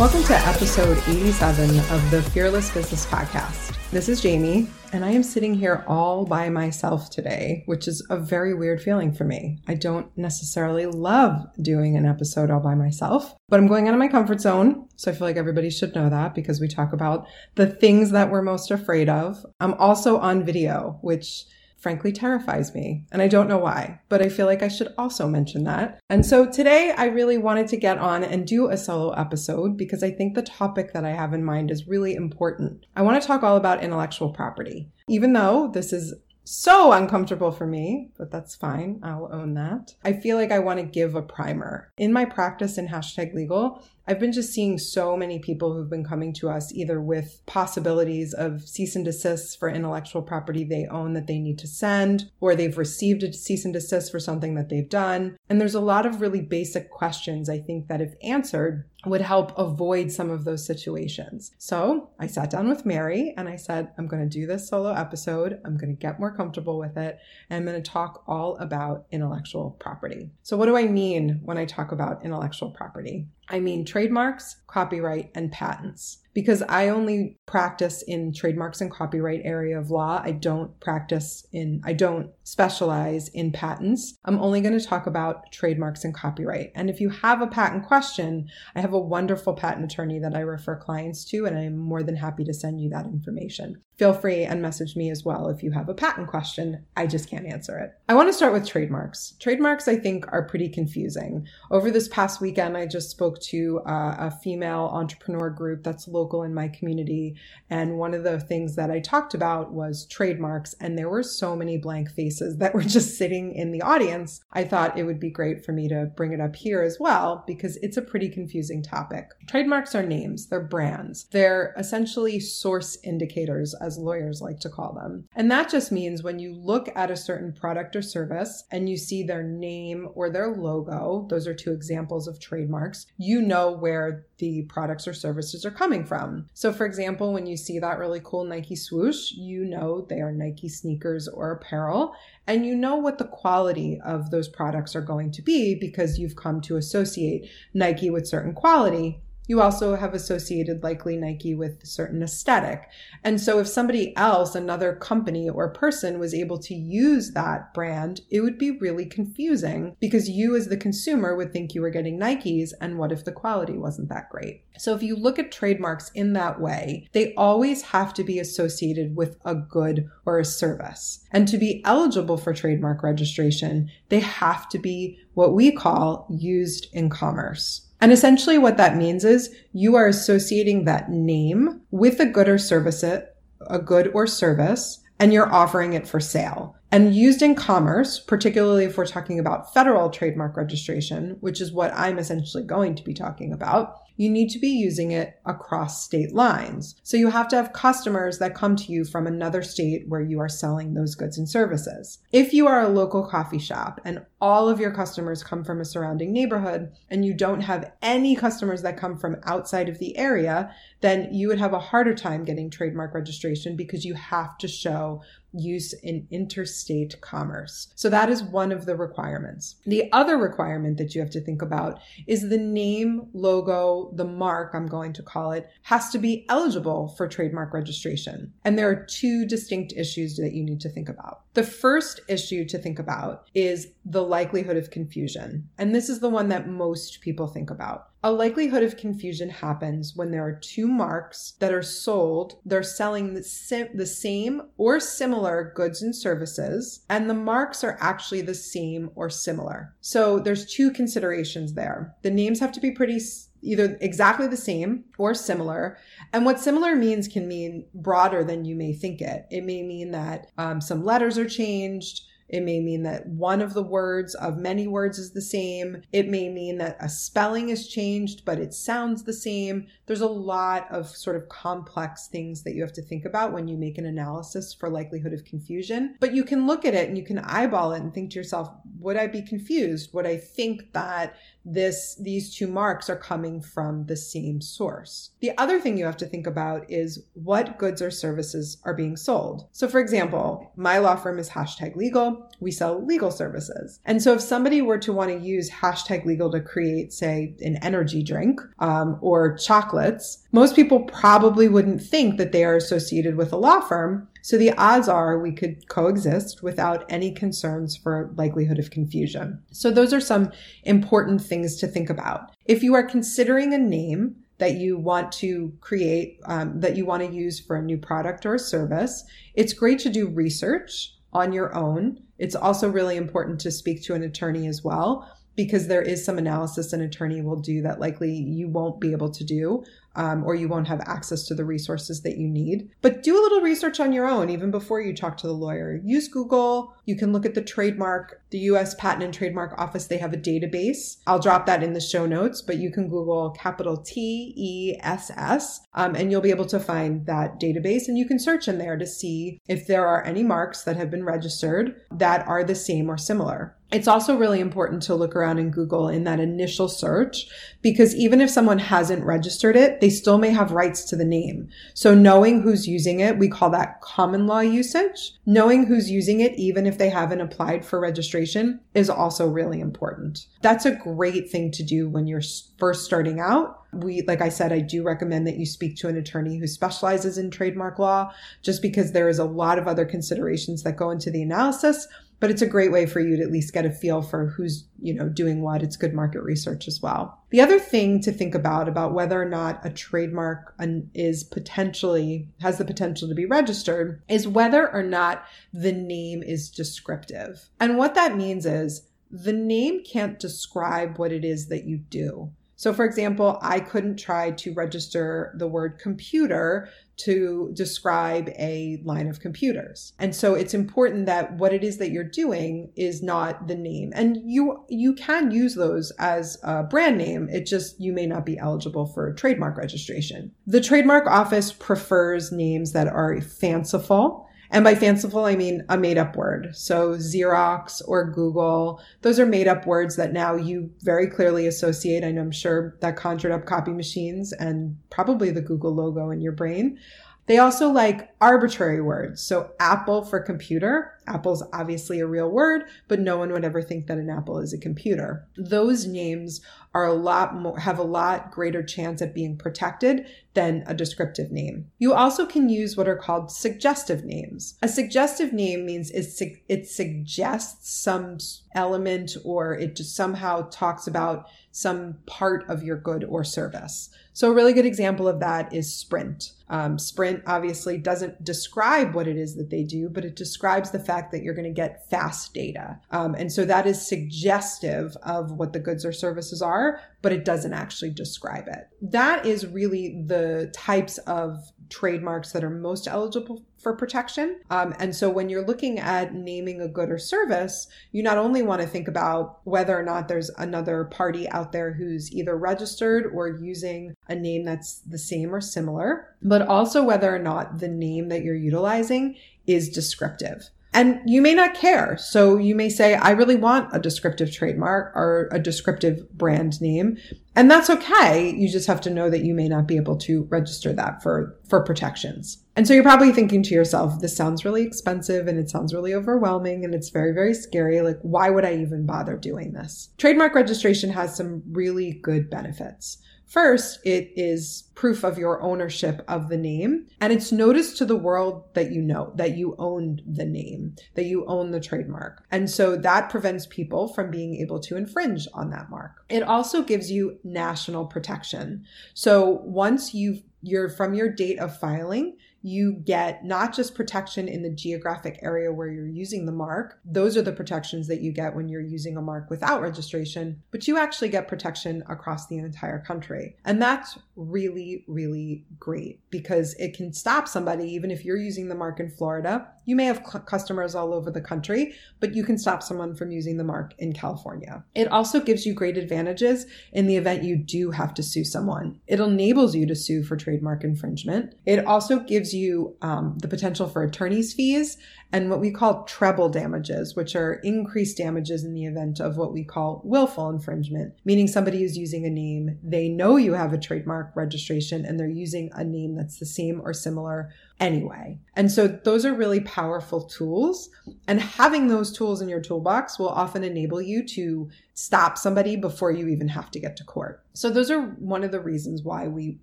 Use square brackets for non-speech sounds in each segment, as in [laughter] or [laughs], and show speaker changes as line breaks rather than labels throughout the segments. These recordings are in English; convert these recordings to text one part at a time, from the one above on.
Welcome to episode 87 of the Fearless Business Podcast. This is Jamie, and I am sitting here all by myself today, which is a very weird feeling for me. I don't necessarily love doing an episode all by myself, but I'm going out of my comfort zone. So I feel like everybody should know that because we talk about the things that we're most afraid of. I'm also on video, which frankly terrifies me. And I don't know why, but I feel like I should also mention that. And so today I really wanted to get on and do a solo episode because I think the topic that I have in mind is really important. I want to talk all about intellectual property. Even though this is so uncomfortable for me, but that's fine. I'll own that. I feel like I want to give a primer. In my practice in hashtag legal, I've been just seeing so many people who've been coming to us either with possibilities of cease and desists for intellectual property they own that they need to send, or they've received a cease and desist for something that they've done. And there's a lot of really basic questions I think that if answered, would help avoid some of those situations. So I sat down with Mary and I said, I'm going to do this solo episode. I'm going to get more comfortable with it. And I'm going to talk all about intellectual property. So, what do I mean when I talk about intellectual property? I mean trademarks, copyright, and patents because I only practice in trademarks and copyright area of law. I don't practice in, I don't specialize in patents. I'm only going to talk about trademarks and copyright. And if you have a patent question, I have a wonderful patent attorney that I refer clients to, and I'm more than happy to send you that information. Feel free and message me as well if you have a patent question. I just can't answer it. I want to start with trademarks. Trademarks, I think, are pretty confusing. Over this past weekend, I just spoke to uh, a female entrepreneur group that's local in my community. And one of the things that I talked about was trademarks. And there were so many blank faces that were [laughs] just sitting in the audience. I thought it would be great for me to bring it up here as well because it's a pretty confusing topic. Trademarks are names, they're brands, they're essentially source indicators as lawyers like to call them. And that just means when you look at a certain product or service and you see their name or their logo, those are two examples of trademarks, you know where the products or services are coming from. So, for example, when you see that really cool Nike swoosh, you know they are Nike sneakers or apparel, and you know what the quality of those products are going to be because you've come to associate Nike with certain quality you also have associated likely Nike with a certain aesthetic. And so if somebody else, another company or person was able to use that brand, it would be really confusing because you as the consumer would think you were getting Nikes and what if the quality wasn't that great? So if you look at trademarks in that way, they always have to be associated with a good or a service. And to be eligible for trademark registration, they have to be what we call used in commerce. And essentially what that means is you are associating that name with a good or service, a good or service, and you're offering it for sale. And used in commerce, particularly if we're talking about federal trademark registration, which is what I'm essentially going to be talking about, you need to be using it across state lines. So you have to have customers that come to you from another state where you are selling those goods and services. If you are a local coffee shop and all of your customers come from a surrounding neighborhood and you don't have any customers that come from outside of the area, then you would have a harder time getting trademark registration because you have to show use in interstate commerce. So that is one of the requirements. The other requirement that you have to think about is the name, logo, the mark, I'm going to call it, has to be eligible for trademark registration. And there are two distinct issues that you need to think about. The first issue to think about is the likelihood of confusion. And this is the one that most people think about. A likelihood of confusion happens when there are two marks that are sold, they're selling the, sim- the same or similar goods and services, and the marks are actually the same or similar. So there's two considerations there. The names have to be pretty either exactly the same or similar. And what similar means can mean broader than you may think it. It may mean that um, some letters are changed, it may mean that one of the words of many words is the same. It may mean that a spelling is changed, but it sounds the same. There's a lot of sort of complex things that you have to think about when you make an analysis for likelihood of confusion. But you can look at it and you can eyeball it and think to yourself, would I be confused? Would I think that this these two marks are coming from the same source. The other thing you have to think about is what goods or services are being sold. So for example, my law firm is hashtag legal. We sell legal services. And so if somebody were to want to use hashtag legal to create, say, an energy drink um, or chocolates, most people probably wouldn't think that they are associated with a law firm so the odds are we could coexist without any concerns for likelihood of confusion. So those are some important things to think about. If you are considering a name that you want to create, um, that you want to use for a new product or service, it's great to do research on your own. It's also really important to speak to an attorney as well because there is some analysis an attorney will do that likely you won't be able to do um, or you won't have access to the resources that you need. But do a little research on your own, even before you talk to the lawyer. Use Google. You can look at the trademark, the US Patent and Trademark Office, they have a database. I'll drop that in the show notes, but you can Google capital T E S S, um, and you'll be able to find that database. And you can search in there to see if there are any marks that have been registered that are the same or similar. It's also really important to look around in Google in that initial search because even if someone hasn't registered it, they still may have rights to the name. So knowing who's using it, we call that common law usage. Knowing who's using it, even if they haven't applied for registration, is also really important. That's a great thing to do when you're first starting out. We, like I said, I do recommend that you speak to an attorney who specializes in trademark law just because there is a lot of other considerations that go into the analysis but it's a great way for you to at least get a feel for who's, you know, doing what. It's good market research as well. The other thing to think about about whether or not a trademark is potentially has the potential to be registered is whether or not the name is descriptive. And what that means is the name can't describe what it is that you do. So, for example, I couldn't try to register the word computer to describe a line of computers. And so it's important that what it is that you're doing is not the name. And you you can use those as a brand name. It just you may not be eligible for trademark registration. The trademark office prefers names that are fanciful and by fanciful, I mean a made up word. So Xerox or Google, those are made up words that now you very clearly associate. And I'm sure that conjured up copy machines and probably the Google logo in your brain. They also like arbitrary words. So apple for computer. Apple's obviously a real word, but no one would ever think that an apple is a computer. Those names are a lot more, have a lot greater chance at being protected than a descriptive name. You also can use what are called suggestive names. A suggestive name means it, it suggests some element or it just somehow talks about some part of your good or service. So a really good example of that is Sprint. Um, Sprint obviously doesn't describe what it is that they do, but it describes the fact that you're going to get fast data. Um, and so that is suggestive of what the goods or services are, but it doesn't actually describe it. That is really the types of trademarks that are most eligible for protection. Um, and so when you're looking at naming a good or service, you not only want to think about whether or not there's another party out there who's either registered or using a name that's the same or similar, but also whether or not the name that you're utilizing is descriptive. And you may not care. So you may say, I really want a descriptive trademark or a descriptive brand name. And that's okay. You just have to know that you may not be able to register that for, for protections. And so you're probably thinking to yourself, this sounds really expensive and it sounds really overwhelming and it's very, very scary. Like, why would I even bother doing this? Trademark registration has some really good benefits. First, it is proof of your ownership of the name and it's notice to the world that you know that you owned the name, that you own the trademark. And so that prevents people from being able to infringe on that mark. It also gives you national protection. So once you've you're from your date of filing, you get not just protection in the geographic area where you're using the mark. Those are the protections that you get when you're using a mark without registration, but you actually get protection across the entire country. And that's really, really great because it can stop somebody, even if you're using the mark in Florida. You may have customers all over the country, but you can stop someone from using the mark in California. It also gives you great advantages in the event you do have to sue someone. It enables you to sue for trademark infringement. It also gives you um, the potential for attorney's fees and what we call treble damages, which are increased damages in the event of what we call willful infringement, meaning somebody is using a name, they know you have a trademark registration, and they're using a name that's the same or similar anyway. And so those are really powerful tools. And having those tools in your toolbox will often enable you to stop somebody before you even have to get to court. So those are one of the reasons why we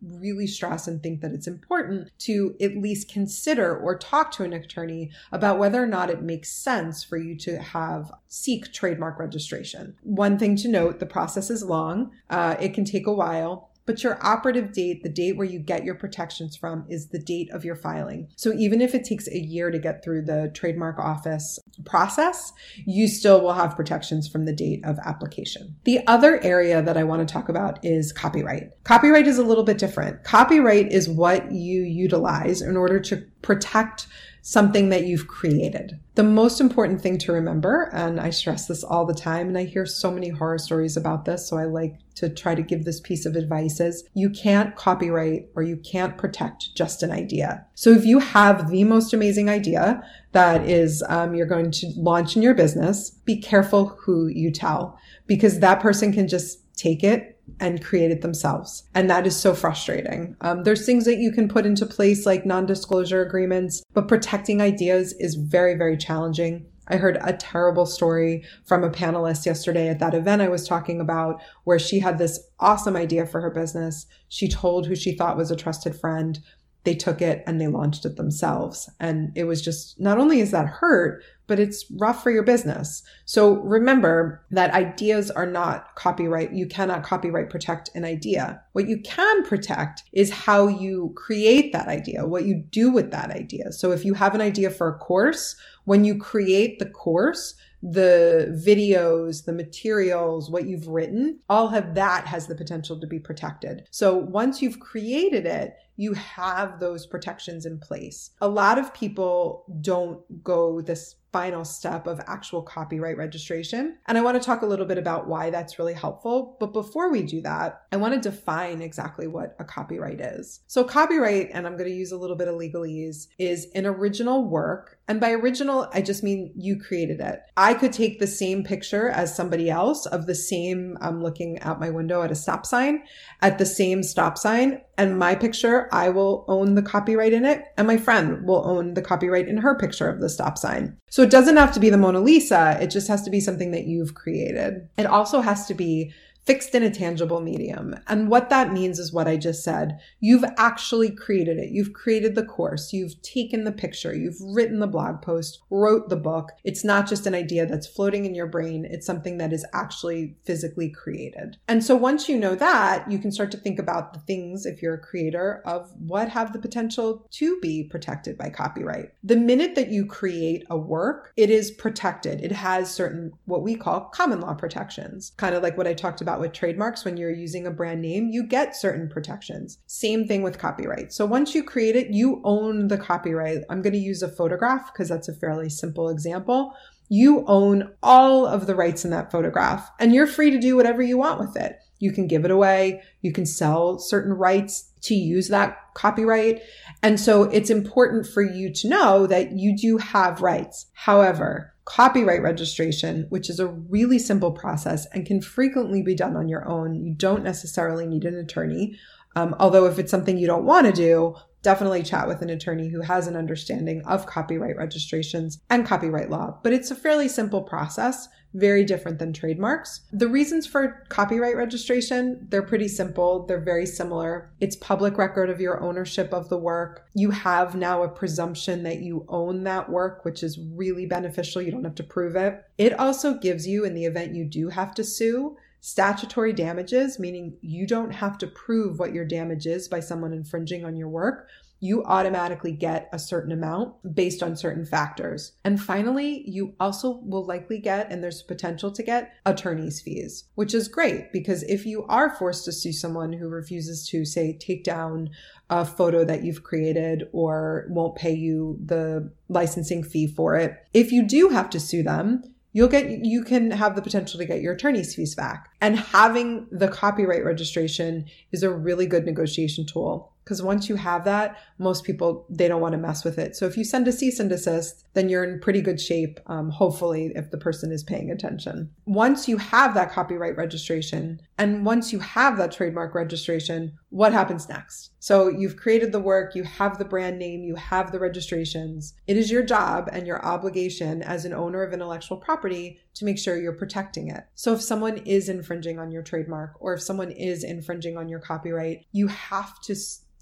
really stress and think that it's important to at least consider or talk to an attorney about whether or not it makes sense for you to have seek trademark registration. One thing to note, the process is long. Uh, it can take a while but your operative date, the date where you get your protections from, is the date of your filing. So even if it takes a year to get through the trademark office process, you still will have protections from the date of application. The other area that I want to talk about is copyright. Copyright is a little bit different. Copyright is what you utilize in order to protect something that you've created. The most important thing to remember, and I stress this all the time, and I hear so many horror stories about this, so I like to try to give this piece of advice is you can't copyright or you can't protect just an idea. So if you have the most amazing idea that is um, you're going to launch in your business, be careful who you tell because that person can just take it and create it themselves. And that is so frustrating. Um, there's things that you can put into place like non-disclosure agreements, but protecting ideas is very, very challenging. I heard a terrible story from a panelist yesterday at that event I was talking about where she had this awesome idea for her business. She told who she thought was a trusted friend. They took it and they launched it themselves. And it was just, not only is that hurt, but it's rough for your business. So remember that ideas are not copyright. You cannot copyright protect an idea. What you can protect is how you create that idea, what you do with that idea. So if you have an idea for a course, when you create the course, the videos, the materials, what you've written, all of that has the potential to be protected. So once you've created it, you have those protections in place. A lot of people don't go this final step of actual copyright registration. And I want to talk a little bit about why that's really helpful. But before we do that, I want to define exactly what a copyright is. So, copyright, and I'm going to use a little bit of legalese, is an original work. And by original, I just mean you created it. I could take the same picture as somebody else of the same, I'm looking out my window at a stop sign, at the same stop sign, and my picture, I will own the copyright in it, and my friend will own the copyright in her picture of the stop sign. So it doesn't have to be the Mona Lisa, it just has to be something that you've created. It also has to be fixed in a tangible medium. And what that means is what I just said. You've actually created it. You've created the course. You've taken the picture. You've written the blog post, wrote the book. It's not just an idea that's floating in your brain. It's something that is actually physically created. And so once you know that, you can start to think about the things, if you're a creator, of what have the potential to be protected by copyright. The minute that you create a work, it is protected. It has certain, what we call common law protections, kind of like what I talked about with trademarks when you're using a brand name, you get certain protections. Same thing with copyright. So once you create it, you own the copyright. I'm going to use a photograph because that's a fairly simple example. You own all of the rights in that photograph and you're free to do whatever you want with it. You can give it away. You can sell certain rights to use that copyright. And so it's important for you to know that you do have rights. However, copyright registration, which is a really simple process and can frequently be done on your own, you don't necessarily need an attorney. Um, although if it's something you don't want to do, definitely chat with an attorney who has an understanding of copyright registrations and copyright law. But it's a fairly simple process, very different than trademarks. The reasons for copyright registration, they're pretty simple. They're very similar. It's public record of your ownership of the work. You have now a presumption that you own that work, which is really beneficial. You don't have to prove it. It also gives you, in the event you do have to sue, Statutory damages, meaning you don't have to prove what your damage is by someone infringing on your work. You automatically get a certain amount based on certain factors. And finally, you also will likely get, and there's potential to get, attorney's fees, which is great because if you are forced to sue someone who refuses to, say, take down a photo that you've created or won't pay you the licensing fee for it, if you do have to sue them, you'll get you can have the potential to get your attorney's fees back. And having the copyright registration is a really good negotiation tool because once you have that, most people, they don't want to mess with it. So if you send a cease and desist, then you're in pretty good shape, um, hopefully, if the person is paying attention. Once you have that copyright registration and once you have that trademark registration, what happens next? So you've created the work, you have the brand name, you have the registrations. It is your job and your obligation as an owner of intellectual property to make sure you're protecting it. So if someone is infringing on your trademark or if someone is infringing on your copyright, you have to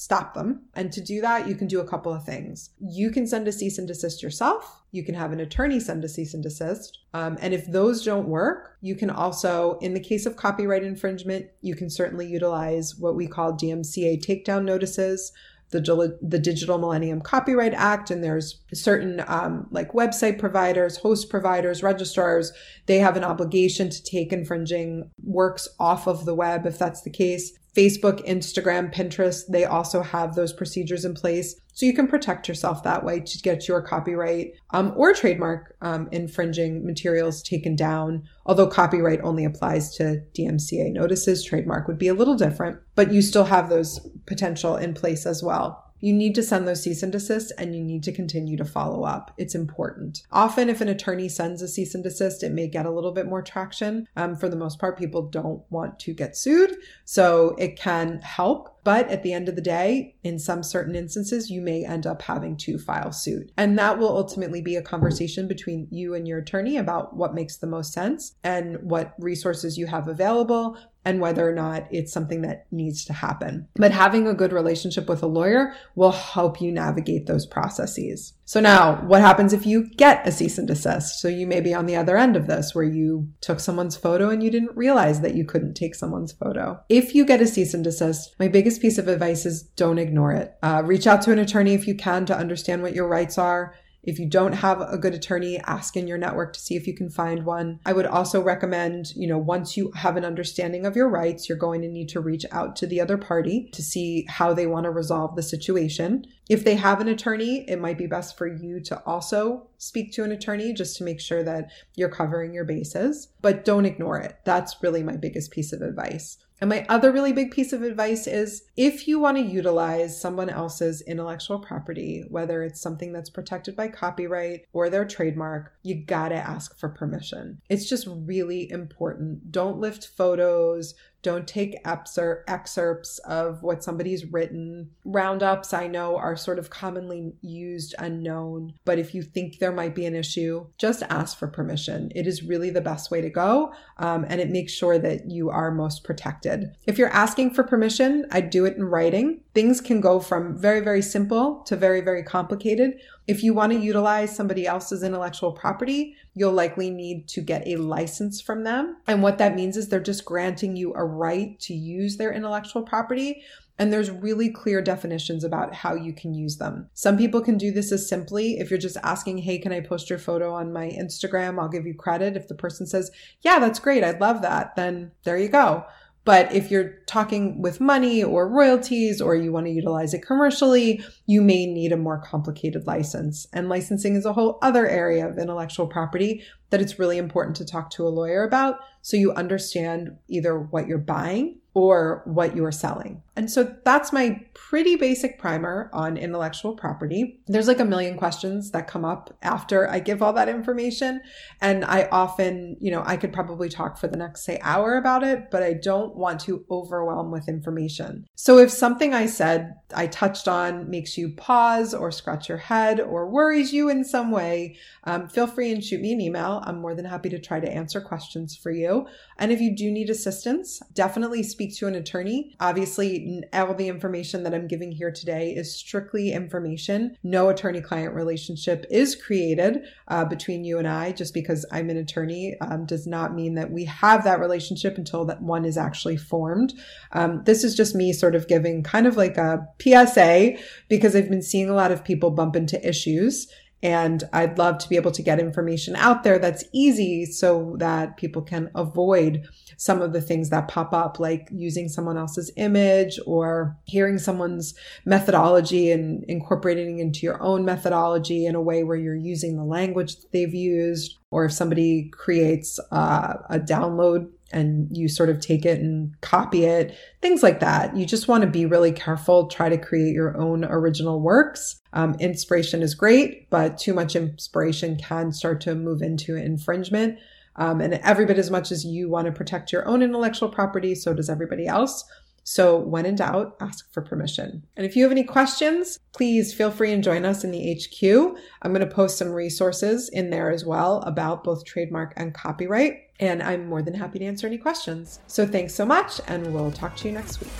stop them. And to do that, you can do a couple of things. You can send a cease and desist yourself. You can have an attorney send a cease and desist. Um, and if those don't work, you can also, in the case of copyright infringement, you can certainly utilize what we call DMCA takedown notices the, the Digital Millennium Copyright Act, and there's certain um, like website providers, host providers, registrars. They have an obligation to take infringing works off of the web if that's the case. Facebook, Instagram, Pinterest, they also have those procedures in place. So you can protect yourself that way to get your copyright um, or trademark um, infringing materials taken down. Although copyright only applies to DMCA notices, trademark would be a little different, but you still have those potential in place as well you need to send those cease and desist and you need to continue to follow up. It's important. Often, if an attorney sends a cease and desist, it may get a little bit more traction. Um, for the most part, people don't want to get sued. So it can help. But at the end of the day, in some certain instances, you may end up having to file suit. And that will ultimately be a conversation between you and your attorney about what makes the most sense and what resources you have available and whether or not it's something that needs to happen. But having a good relationship with a lawyer will help you navigate those processes. So now what happens if you get a cease and desist? So you may be on the other end of this where you took someone's photo and you didn't realize that you couldn't take someone's photo. If you get a cease and desist, my biggest piece of advice is don't ignore it. Uh, reach out to an attorney if you can to understand what your rights are if you don't have a good attorney, ask in your network to see if you can find one. I would also recommend, you know, once you have an understanding of your rights, you're going to need to reach out to the other party to see how they want to resolve the situation. If they have an attorney, it might be best for you to also speak to an attorney just to make sure that you're covering your bases, but don't ignore it. That's really my biggest piece of advice. And my other really big piece of advice is if you want to utilize someone else's intellectual property, whether it's something that's protected by copyright or their trademark, you gotta ask for permission. It's just really important. Don't lift photos, don't take excerpts of what somebody's written. Roundups, I know, are sort of commonly used unknown, but if you think there might be an issue, just ask for permission. It is really the best way to go, um, and it makes sure that you are most protected. If you're asking for permission, I'd do it in writing. Things can go from very, very simple to very, very complicated. If you want to utilize somebody else's intellectual property, you'll likely need to get a license from them. And what that means is they're just granting you a right to use their intellectual property. And there's really clear definitions about how you can use them. Some people can do this as simply if you're just asking, Hey, can I post your photo on my Instagram? I'll give you credit. If the person says, Yeah, that's great. I'd love that. Then there you go. But if you're talking with money or royalties or you want to utilize it commercially, you may need a more complicated license. And licensing is a whole other area of intellectual property that it's really important to talk to a lawyer about so you understand either what you're buying or what you are selling. And so that's my pretty basic primer on intellectual property. There's like a million questions that come up after I give all that information. And I often, you know, I could probably talk for the next, say, hour about it, but I don't want to overwhelm with information. So if something I said I touched on makes you pause or scratch your head or worries you in some way, um, feel free and shoot me an I'm more than happy to try to answer questions for you. And if you do need assistance, definitely speak to an attorney. Obviously, all the information that I'm giving here today is strictly information. No attorney client relationship is created uh, between you and I. Just because I'm an attorney um, does not mean that we have that relationship until that one is actually formed. Um, this is just me sort of giving kind of like a PSA because I've been seeing a lot of people bump into issues and I'd love to be able to get information out there that's easy so that people can avoid some of the things that pop up, like using someone else's image or hearing someone's methodology and incorporating into your own methodology in a way where you're using the language that they've used. Or if somebody creates uh, a download and you sort of take it and copy it, things like that. You just want to be really careful, try to create your own original works. Um, inspiration is great, but too much inspiration can start to move into infringement. Um, and every bit as much as you want to protect your own intellectual property, so does everybody else. So, when in doubt, ask for permission. And if you have any questions, please feel free and join us in the HQ. I'm going to post some resources in there as well about both trademark and copyright. And I'm more than happy to answer any questions. So, thanks so much, and we'll talk to you next week.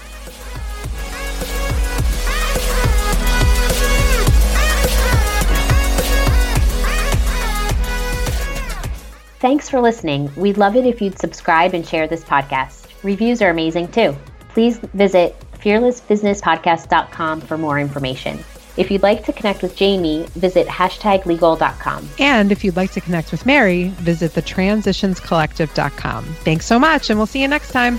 Thanks for listening. We'd love it if you'd subscribe and share this podcast. Reviews are amazing too. Please visit fearlessbusinesspodcast.com for more information. If you'd like to connect with Jamie, visit hashtaglegal.com.
And if you'd like to connect with Mary, visit thetransitionscollective.com. Thanks so much, and we'll see you next time.